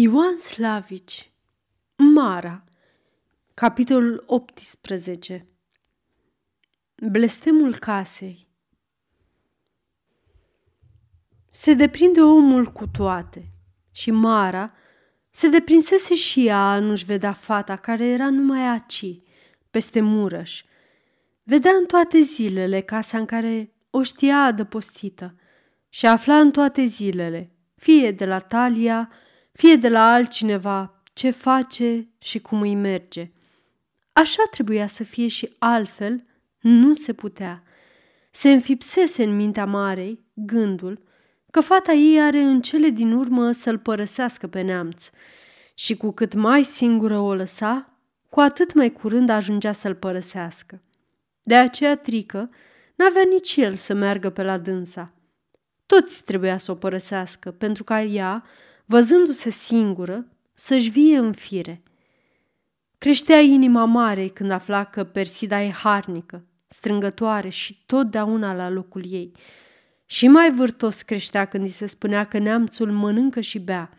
Ioan Slavici Mara Capitolul 18 Blestemul casei Se deprinde omul cu toate și Mara se deprinsese și ea a nu-și vedea fata care era numai aci, peste murăș. Vedea în toate zilele casa în care o știa adăpostită și afla în toate zilele, fie de la Talia, fie de la altcineva, ce face și cum îi merge. Așa trebuia să fie și altfel nu se putea. Se înfipsese în mintea Marei gândul că fata ei are în cele din urmă să-l părăsească pe neamț și cu cât mai singură o lăsa, cu atât mai curând ajungea să-l părăsească. De aceea trică n-avea nici el să meargă pe la dânsa. Toți trebuia să o părăsească, pentru ca ea văzându-se singură, să-și vie în fire. Creștea inima mare când afla că Persida e harnică, strângătoare și totdeauna la locul ei. Și mai vârtos creștea când îi se spunea că neamțul mănâncă și bea,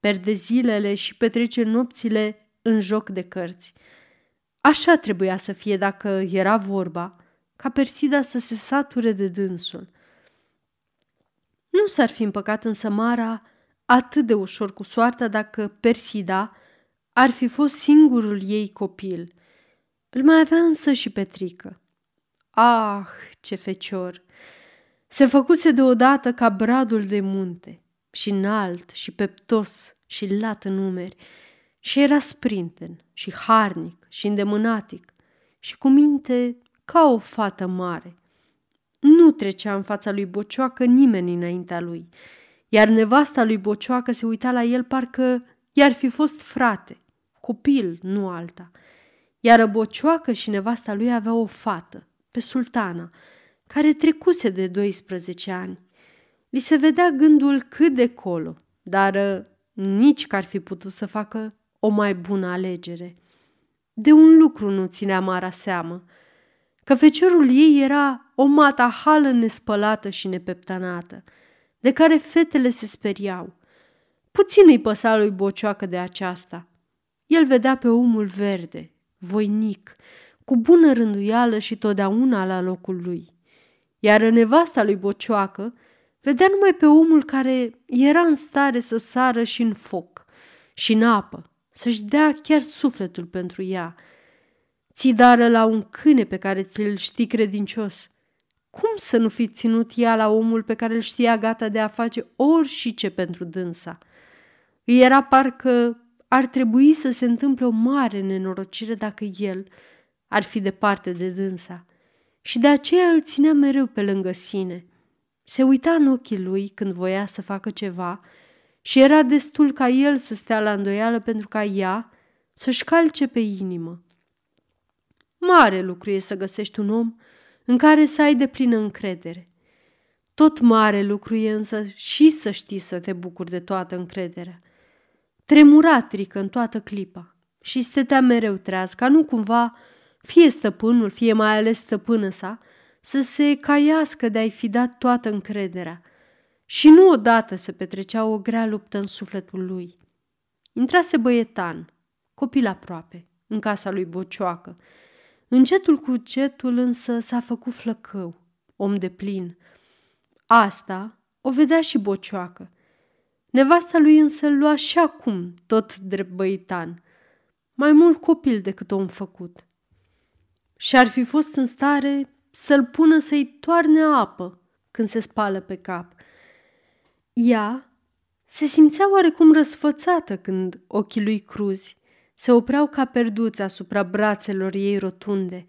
perde zilele și petrece nopțile în joc de cărți. Așa trebuia să fie dacă era vorba, ca Persida să se sature de dânsul. Nu s-ar fi împăcat însă Mara atât de ușor cu soarta dacă Persida ar fi fost singurul ei copil. Îl mai avea însă și Petrică. Ah, ce fecior! Se făcuse deodată ca bradul de munte, și înalt, și peptos, și lat în numeri, și era sprinten, și harnic, și îndemânatic, și cu minte ca o fată mare. Nu trecea în fața lui Bocioacă nimeni înaintea lui – iar nevasta lui Bocioacă se uita la el parcă i-ar fi fost frate, copil, nu alta. Iar Bocioacă și nevasta lui avea o fată, pe sultana, care trecuse de 12 ani. Li se vedea gândul cât de colo, dar uh, nici că ar fi putut să facă o mai bună alegere. De un lucru nu ținea Mara seamă, că feciorul ei era o matahală nespălată și nepeptanată – de care fetele se speriau. Puțin îi păsa lui Bocioacă de aceasta. El vedea pe omul verde, voinic, cu bună rânduială și totdeauna la locul lui. Iar nevasta lui Bocioacă vedea numai pe omul care era în stare să sară și în foc și în apă, să-și dea chiar sufletul pentru ea. Ți dară la un câine pe care ți-l știi credincios – cum să nu fi ținut ea la omul pe care îl știa gata de a face orice pentru dânsa? Îi era parcă ar trebui să se întâmple o mare nenorocire dacă el ar fi departe de dânsa. Și de aceea îl ținea mereu pe lângă sine. Se uita în ochii lui când voia să facă ceva și era destul ca el să stea la îndoială pentru ca ea să-și calce pe inimă. Mare lucru e să găsești un om în care să ai de plină încredere. Tot mare lucru e însă și să știi să te bucuri de toată încrederea. Tremura trică în toată clipa și stătea mereu treaz, ca nu cumva fie stăpânul, fie mai ales stăpână sa, să se caiască de a-i fi dat toată încrederea. Și nu odată se petrecea o grea luptă în sufletul lui. Intrase băietan, copil aproape, în casa lui Bocioacă, Încetul cu cetul însă s-a făcut flăcău, om de plin. Asta o vedea și bocioacă. Nevasta lui însă îl lua și acum, tot drept băitan, mai mult copil decât om făcut. Și ar fi fost în stare să-l pună să-i toarne apă când se spală pe cap. Ea se simțea oarecum răsfățată când ochii lui cruzi se opreau ca perduți asupra brațelor ei rotunde,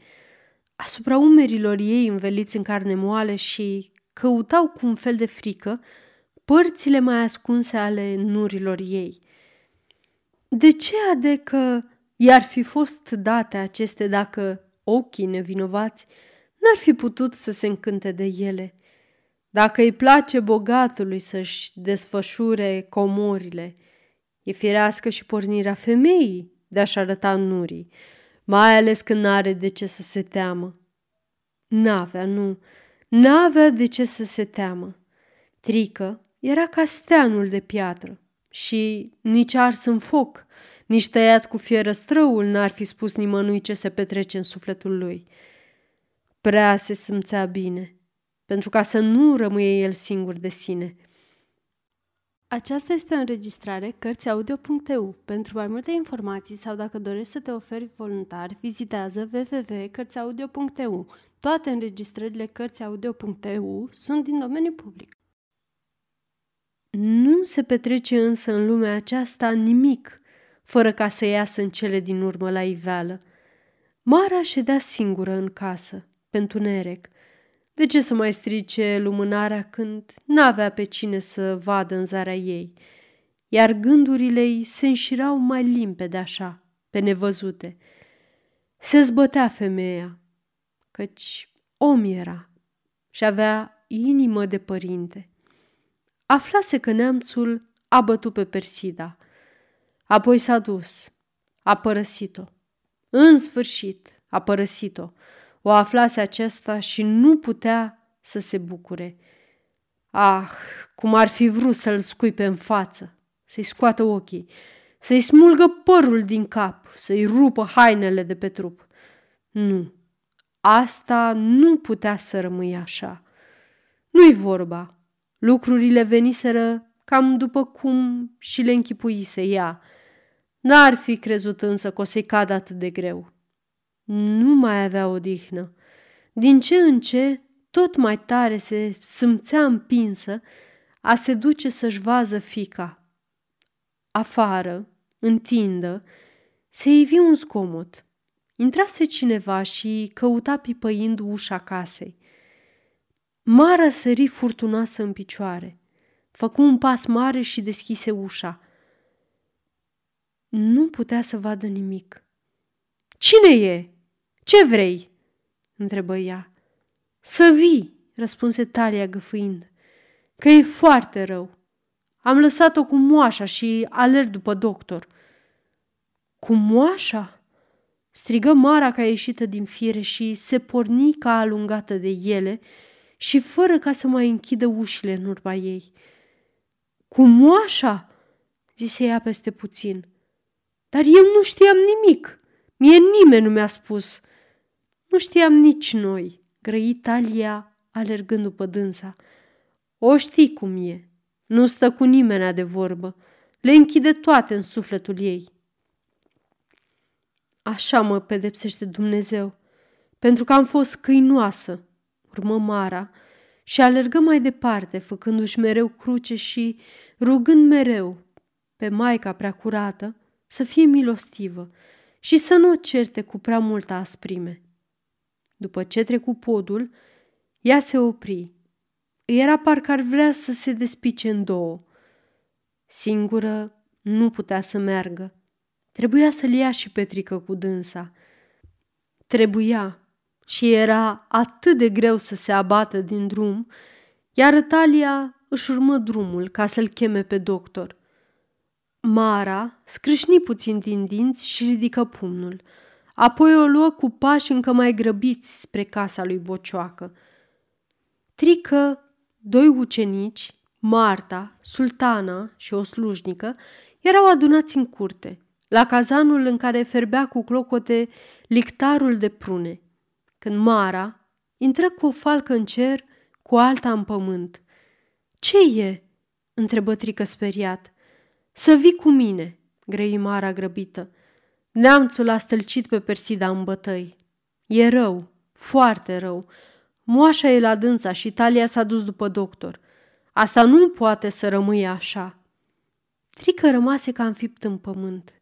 asupra umerilor ei înveliți în carne moale și căutau cu un fel de frică părțile mai ascunse ale nurilor ei. De ce adecă i-ar fi fost date aceste dacă ochii nevinovați n-ar fi putut să se încânte de ele? Dacă îi place bogatului să-și desfășure comorile, e firească și pornirea femeii de a-și arăta nurii, mai ales când n-are de ce să se teamă. N-avea, nu, n-avea de ce să se teamă. Trică era ca steanul de piatră și nici ars în foc, nici tăiat cu fierăstrăul n-ar fi spus nimănui ce se petrece în sufletul lui. Prea se simțea bine, pentru ca să nu rămâie el singur de sine. Aceasta este o înregistrare Cărțiaudio.eu. Pentru mai multe informații sau dacă dorești să te oferi voluntar, vizitează www.cărțiaudio.eu. Toate înregistrările Cărțiaudio.eu sunt din domeniu public. Nu se petrece însă în lumea aceasta nimic fără ca să iasă în cele din urmă la iveală. Mara ședea singură în casă, pentru nerec. De ce să mai strice lumânarea când n-avea pe cine să vadă în zarea ei? Iar gândurile ei se înșirau mai limpede așa, pe nevăzute. Se zbătea femeia, căci om era și avea inimă de părinte. Aflase că neamțul a bătut pe Persida. Apoi s-a dus. A părăsit-o. În sfârșit, a părăsit-o. O aflase acesta și nu putea să se bucure. Ah, cum ar fi vrut să-l scuipe în față, să-i scoată ochii, să-i smulgă părul din cap, să-i rupă hainele de pe trup. Nu, asta nu putea să rămâie așa. Nu-i vorba. Lucrurile veniseră cam după cum și le închipuise ea. N-ar fi crezut însă că o să-i cadă atât de greu. Nu mai avea odihnă. Din ce în ce, tot mai tare se simțea împinsă a se duce să-și vază fica. Afară, în tindă, se ivi un zgomot. Intrase cineva și căuta pipăind ușa casei. Mara sări furtunoasă în picioare. Făcu un pas mare și deschise ușa. Nu putea să vadă nimic. Cine e?" Ce vrei?" întrebă ea. Să vii, răspunse Talia găfâind, că e foarte rău. Am lăsat-o cu moașa și alerg după doctor. Cu moașa? Strigă Mara ca ieșită din fire și se porni ca alungată de ele și fără ca să mai închidă ușile în urma ei. Cu moașa? zise ea peste puțin. Dar eu nu știam nimic. Mie nimeni nu mi-a spus. Nu știam nici noi, grăi Talia, alergând după dânsa. O știi cum e. Nu stă cu nimeni de vorbă. Le închide toate în sufletul ei. Așa mă pedepsește Dumnezeu, pentru că am fost câinoasă, urmă Mara, și alergă mai departe, făcându-și mereu cruce și rugând mereu pe Maica prea curată să fie milostivă și să nu o certe cu prea multă asprime. După ce trecu podul, ea se opri. Era parcă ar vrea să se despice în două. Singură nu putea să meargă. Trebuia să-l ia și Petrică cu dânsa. Trebuia și era atât de greu să se abată din drum, iar Talia își urmă drumul ca să-l cheme pe doctor. Mara scrâșni puțin din dinți și ridică pumnul – Apoi o luă cu pași încă mai grăbiți spre casa lui Bocioacă. Trică, doi ucenici, Marta, sultana și o slujnică, erau adunați în curte, la cazanul în care ferbea cu clocote lictarul de prune. Când Mara intră cu o falcă în cer, cu alta în pământ. Ce e?" întrebă Trică speriat. Să vii cu mine," grăi Mara grăbită. Neamțul a stălcit pe Persida în bătăi. E rău, foarte rău. Moașa e la dânsa și Talia s-a dus după doctor. Asta nu poate să rămâie așa. Trică rămase ca înfipt în pământ.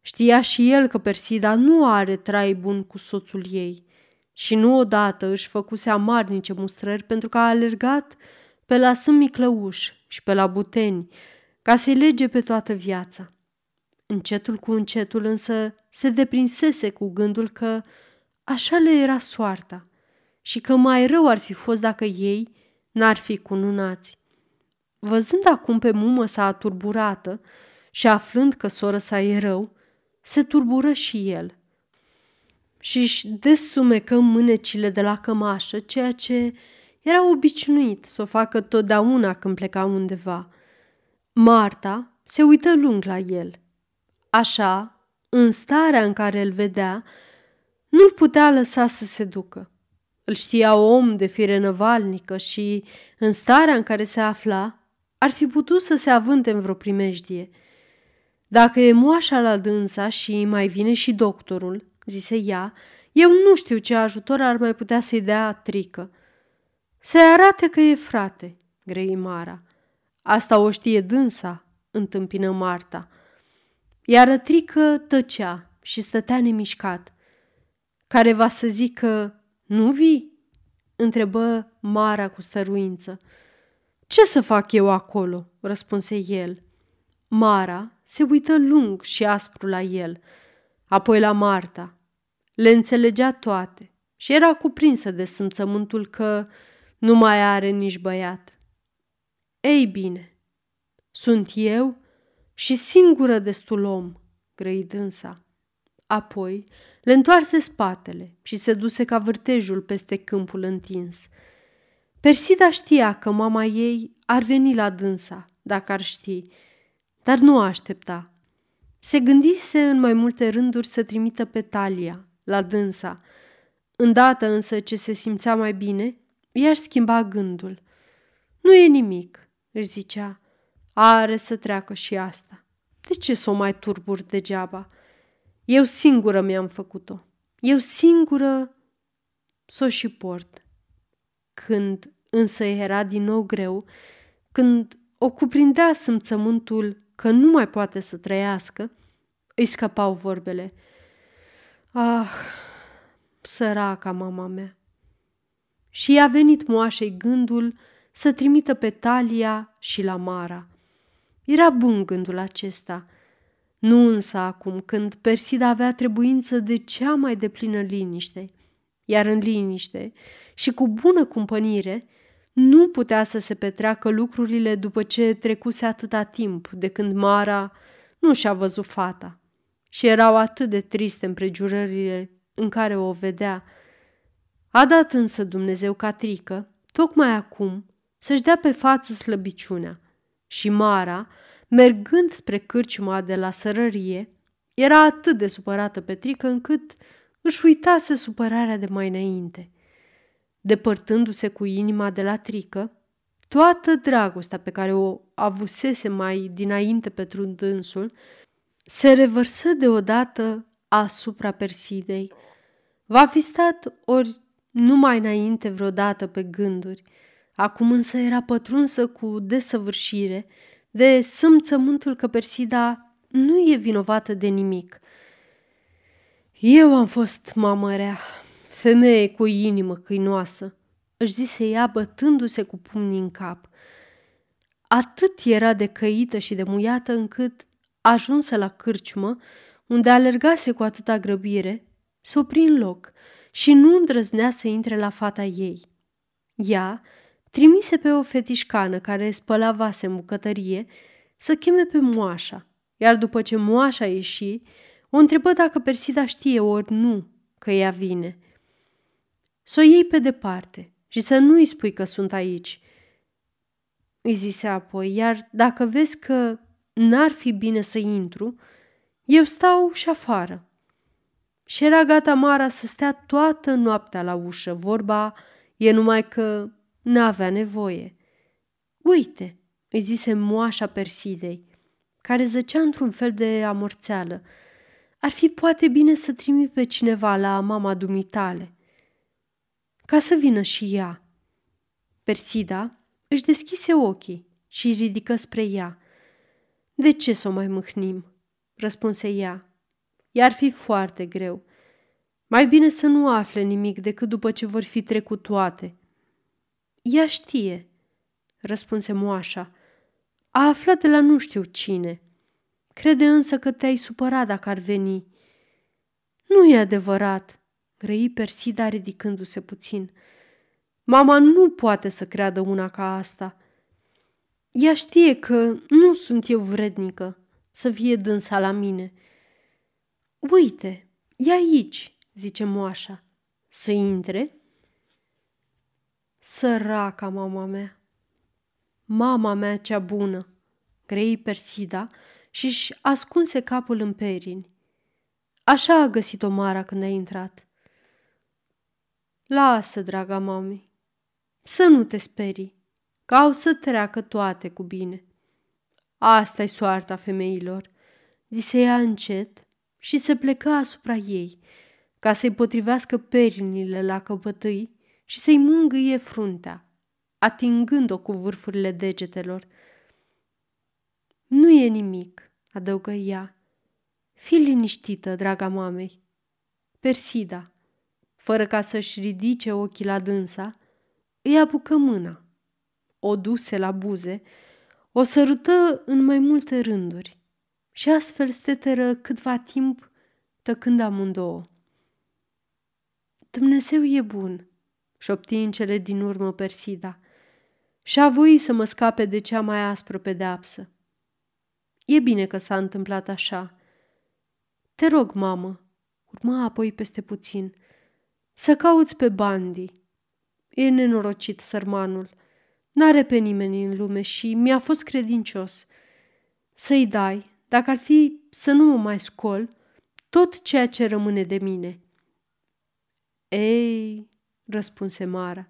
Știa și el că Persida nu are trai bun cu soțul ei și nu odată își făcuse amarnice mustrări pentru că a alergat pe la Sâm Miclăuș și pe la Buteni ca să-i lege pe toată viața. Încetul cu încetul însă se deprinsese cu gândul că așa le era soarta și că mai rău ar fi fost dacă ei n-ar fi cununați. Văzând acum pe mumă sa turburată și aflând că sora sa e rău, se turbură și el și își desumecă mânecile de la cămașă, ceea ce era obișnuit să o facă totdeauna când pleca undeva – Marta se uită lung la el. Așa, în starea în care îl vedea, nu-l putea lăsa să se ducă. Îl știa om de fire năvalnică și, în starea în care se afla, ar fi putut să se avânte în vreo primejdie. Dacă e moașa la dânsa și mai vine și doctorul, zise ea, eu nu știu ce ajutor ar mai putea să-i dea trică. Se arate că e frate, grei Mara. Asta o știe dânsa, întâmpină Marta. Iar trică tăcea și stătea nemișcat. Care va să zică, nu vii? întrebă Mara cu stăruință. Ce să fac eu acolo?" răspunse el. Mara se uită lung și aspru la el, apoi la Marta. Le înțelegea toate și era cuprinsă de simțământul că nu mai are nici băiat. Ei bine, sunt eu și singură destul om, grăi dânsa. Apoi le întoarse spatele și se duse ca vârtejul peste câmpul întins. Persida știa că mama ei ar veni la dânsa, dacă ar ști, dar nu aștepta. Se gândise în mai multe rânduri să trimită pe Talia la dânsa. Îndată însă ce se simțea mai bine, ea își schimba gândul. Nu e nimic, își zicea. Are să treacă și asta. De ce să o mai turbur degeaba? Eu singură mi-am făcut-o. Eu singură să o și port. Când însă era din nou greu, când o cuprindea simțământul că nu mai poate să trăiască, îi scăpau vorbele. Ah, săraca mama mea! Și i-a venit moașei gândul să trimită pe Talia și la Mara. Era bun gândul acesta, nu însă acum când Persida avea trebuință de cea mai deplină liniște, iar în liniște și cu bună cumpănire, nu putea să se petreacă lucrurile după ce trecuse atâta timp de când Mara nu și-a văzut fata. Și erau atât de triste împrejurările în care o vedea. A dat însă Dumnezeu catrică, tocmai acum, să-și dea pe față slăbiciunea. Și Mara, mergând spre cârciuma de la sărărie, era atât de supărată pe trică încât își uitase supărarea de mai înainte – depărtându-se cu inima de la trică, toată dragostea pe care o avusese mai dinainte pentru dânsul, se revărsă deodată asupra Persidei. Va fi stat ori numai înainte vreodată pe gânduri, acum însă era pătrunsă cu desăvârșire de simțământul că Persida nu e vinovată de nimic. Eu am fost mamărea, Femeie cu inimă câinoasă, își zise ea bătându-se cu pumnii în cap. Atât era de căită și de muiată încât ajunse la cârciumă, unde alergase cu atâta grăbire, se opri în loc și nu îndrăznea să intre la fata ei. Ea trimise pe o fetișcană care spăla vase în bucătărie să cheme pe moașa, iar după ce moașa ieși, o întrebă dacă Persida știe ori nu că ea vine – să o iei pe departe și să nu-i spui că sunt aici. Îi zise apoi, iar dacă vezi că n-ar fi bine să intru, eu stau și afară. Și era gata Mara să stea toată noaptea la ușă, vorba e numai că n-avea nevoie. Uite, îi zise moașa Persidei, care zăcea într-un fel de amorțeală. Ar fi poate bine să trimi pe cineva la mama dumitale ca să vină și ea. Persida își deschise ochii și ridică spre ea. De ce să o mai mâhnim?" răspunse ea. I-ar fi foarte greu. Mai bine să nu afle nimic decât după ce vor fi trecut toate." Ea știe," răspunse moașa. A aflat de la nu știu cine. Crede însă că te-ai supărat dacă ar veni." Nu e adevărat," grăi Persida ridicându-se puțin. Mama nu poate să creadă una ca asta. Ea știe că nu sunt eu vrednică să fie dânsa la mine. Uite, e aici, zice moașa. Să intre? Săraca mama mea, mama mea cea bună, grei Persida și-și ascunse capul în perini. Așa a găsit-o Mara când a intrat. Lasă, draga mami, să nu te sperii, că au să treacă toate cu bine. asta e soarta femeilor, zise ea încet și se plecă asupra ei, ca să-i potrivească perinile la căpătâi și să-i mângâie fruntea, atingând-o cu vârfurile degetelor. Nu e nimic, adăugă ea. Fii liniștită, draga mamei. Persida, fără ca să-și ridice ochii la dânsa, îi apucă mâna, o duse la buze, o sărută în mai multe rânduri și astfel steteră câtva timp tăcând amândouă. Dumnezeu e bun, șopti în cele din urmă Persida, și a voit să mă scape de cea mai aspră pedeapsă. E bine că s-a întâmplat așa. Te rog, mamă, urma apoi peste puțin, să cauți pe Bandi. E nenorocit sărmanul. N-are pe nimeni în lume și mi-a fost credincios. Să-i dai, dacă ar fi să nu mă mai scol, tot ceea ce rămâne de mine. Ei, răspunse Mara,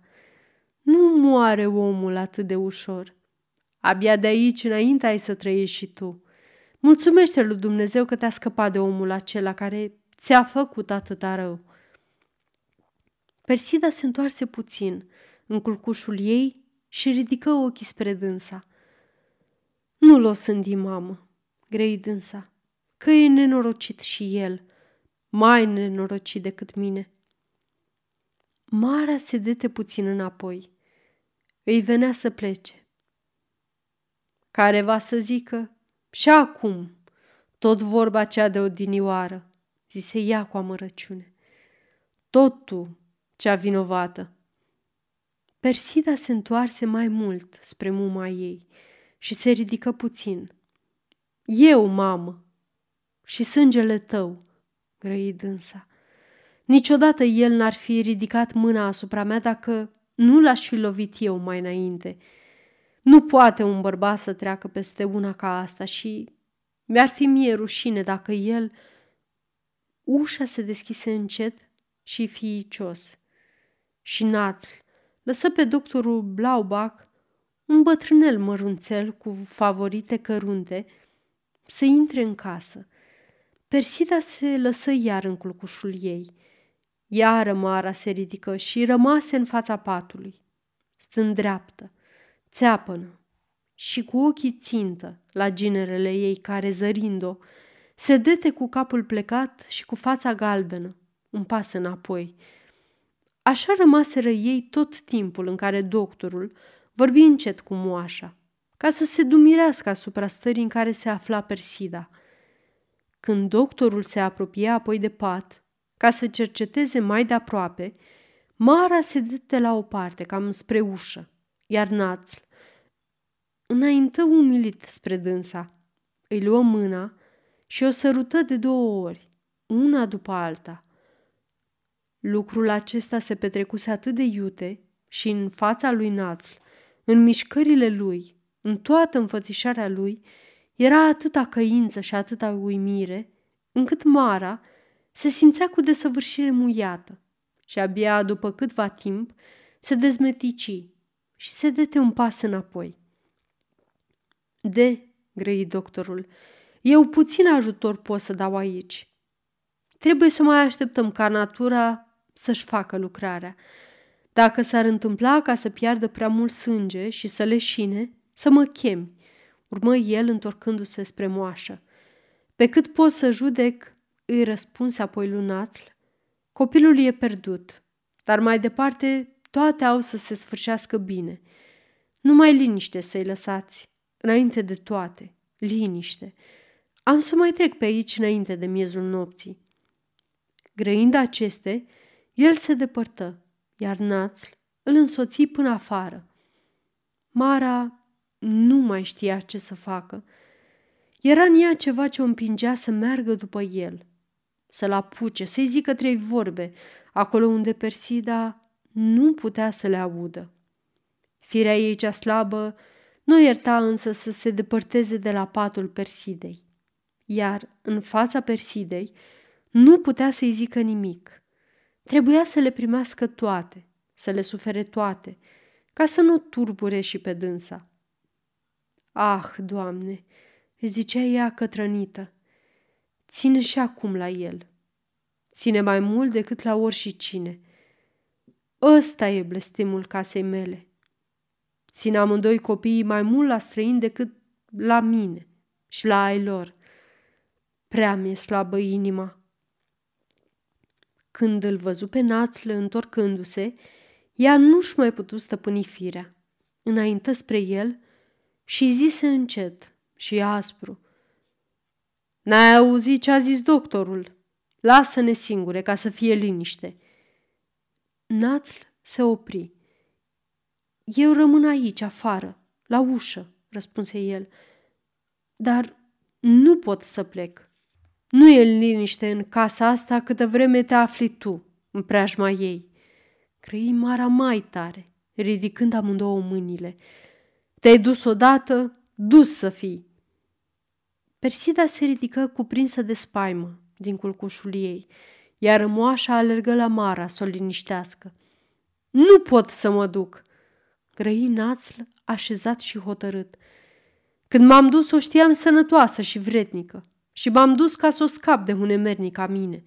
nu moare omul atât de ușor. Abia de aici înainte ai să trăiești și tu. Mulțumește lui Dumnezeu că te-a scăpat de omul acela care ți-a făcut atâta rău. Persida se întoarse puțin în culcușul ei și ridică ochii spre dânsa. Nu-l o sândi, mamă, grei dânsa, că e nenorocit și el, mai nenorocit decât mine. Mara se dete puțin înapoi. Îi venea să plece. Care va să zică, și acum, tot vorba cea de odinioară, zise ea cu amărăciune. Tot tu, cea vinovată. Persida se întoarse mai mult spre muma ei și se ridică puțin. Eu, mamă, și sângele tău, grăi dânsa. Niciodată el n-ar fi ridicat mâna asupra mea dacă nu l-aș fi lovit eu mai înainte. Nu poate un bărbat să treacă peste una ca asta și mi-ar fi mie rușine dacă el... Ușa se deschise încet și fiicios. Și naț lăsă pe doctorul Blaubach, un bătrânel mărunțel cu favorite cărunte, să intre în casă. Persida se lăsă iar în culcușul ei. Iară Mara se ridică și rămase în fața patului, stând dreaptă, țeapănă și cu ochii țintă la ginerele ei care, zărind-o, se dete cu capul plecat și cu fața galbenă, un pas înapoi. Așa rămaseră ei tot timpul în care doctorul vorbi încet cu moașa, ca să se dumirească asupra stării în care se afla Persida. Când doctorul se apropia apoi de pat, ca să cerceteze mai de aproape, Mara se dete la o parte, cam spre ușă, iar Națl înaintă umilit spre dânsa. Îi luă mâna și o sărută de două ori, una după alta. Lucrul acesta se petrecuse atât de iute și în fața lui Națl, în mișcările lui, în toată înfățișarea lui, era atâta căință și atâta uimire, încât Mara se simțea cu desăvârșire muiată și abia după câtva timp se dezmetici și se dete un pas înapoi. De, grăi doctorul, eu puțin ajutor pot să dau aici. Trebuie să mai așteptăm ca natura să-și facă lucrarea. Dacă s-ar întâmpla ca să piardă prea mult sânge și să leșine, să mă chemi, urmă el întorcându-se spre moașă. Pe cât pot să judec, îi răspunse apoi lunațl, copilul e pierdut, dar mai departe toate au să se sfârșească bine. Numai liniște să-i lăsați, înainte de toate, liniște. Am să mai trec pe aici înainte de miezul nopții. Grăind aceste, el se depărtă, iar Națl îl însoți până afară. Mara nu mai știa ce să facă. Era în ea ceva ce o împingea să meargă după el, să-l apuce, să-i zică trei vorbe, acolo unde Persida nu putea să le audă. Firea ei cea slabă Nu ierta însă să se depărteze de la patul Persidei, iar în fața Persidei nu putea să-i zică nimic. Trebuia să le primească toate, să le sufere toate, ca să nu turbure și pe dânsa. Ah, Doamne, zicea ea cătrănită, ține și acum la el. Ține mai mult decât la și cine. Ăsta e blestemul casei mele. Țin amândoi copiii mai mult la străini decât la mine și la ai lor. Prea mi-e slabă inima. Când îl văzu pe națlă întorcându-se, ea nu-și mai putu stăpâni firea. Înaintă spre el și zise încet și aspru. N-ai auzit ce a zis doctorul? Lasă-ne singure ca să fie liniște. Națl se opri. Eu rămân aici, afară, la ușă, răspunse el. Dar nu pot să plec. Nu e liniște în casa asta câtă vreme te afli tu, în preajma ei. Crăi Mara mai tare, ridicând amândouă mâinile. Te-ai dus odată, dus să fii. Persida se ridică cuprinsă de spaimă din culcușul ei, iar moașa alergă la Mara să o liniștească. Nu pot să mă duc, grăi națl, așezat și hotărât. Când m-am dus, o știam sănătoasă și vrednică și m-am dus ca să o scap de un nemernic ca mine,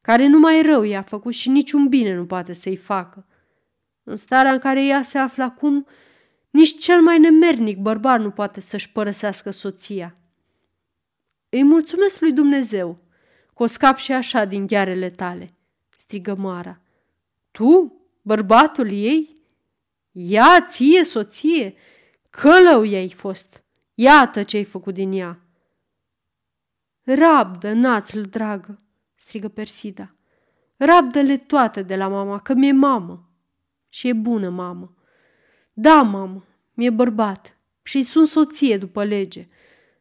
care numai rău i-a făcut și niciun bine nu poate să-i facă. În starea în care ea se află acum, nici cel mai nemernic bărbat nu poate să-și părăsească soția. Îi mulțumesc lui Dumnezeu că o scap și așa din ghearele tale, strigă Mara. Tu, bărbatul ei? Ia ție, soție, călău ei fost. Iată ce ai făcut din ea. Rabdă, națl dragă, strigă Persida. Rabdă-le toate de la mama, că mi-e mamă. Și e bună mamă. Da, mamă, mi-e bărbat și sunt soție după lege,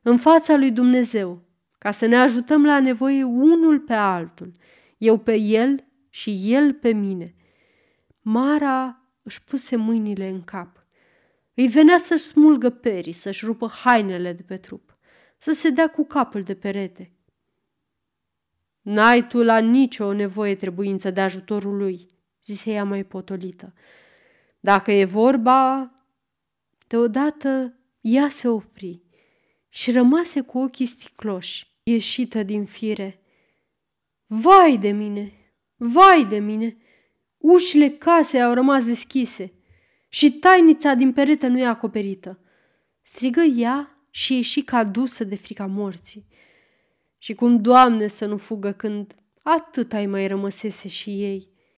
în fața lui Dumnezeu, ca să ne ajutăm la nevoie unul pe altul, eu pe el și el pe mine. Mara își puse mâinile în cap. Îi venea să-și smulgă perii, să-și rupă hainele de pe trup, să se dea cu capul de perete. N-ai tu la nicio nevoie trebuință de ajutorul lui, zise ea mai potolită. Dacă e vorba... Deodată ea se opri și rămase cu ochii sticloși, ieșită din fire. Vai de mine! Vai de mine! Ușile casei au rămas deschise și tainița din perete nu e acoperită. Strigă ea și ieși ca dusă de frica morții. Și cum, Doamne, să nu fugă când atât ai mai rămăsese și ei.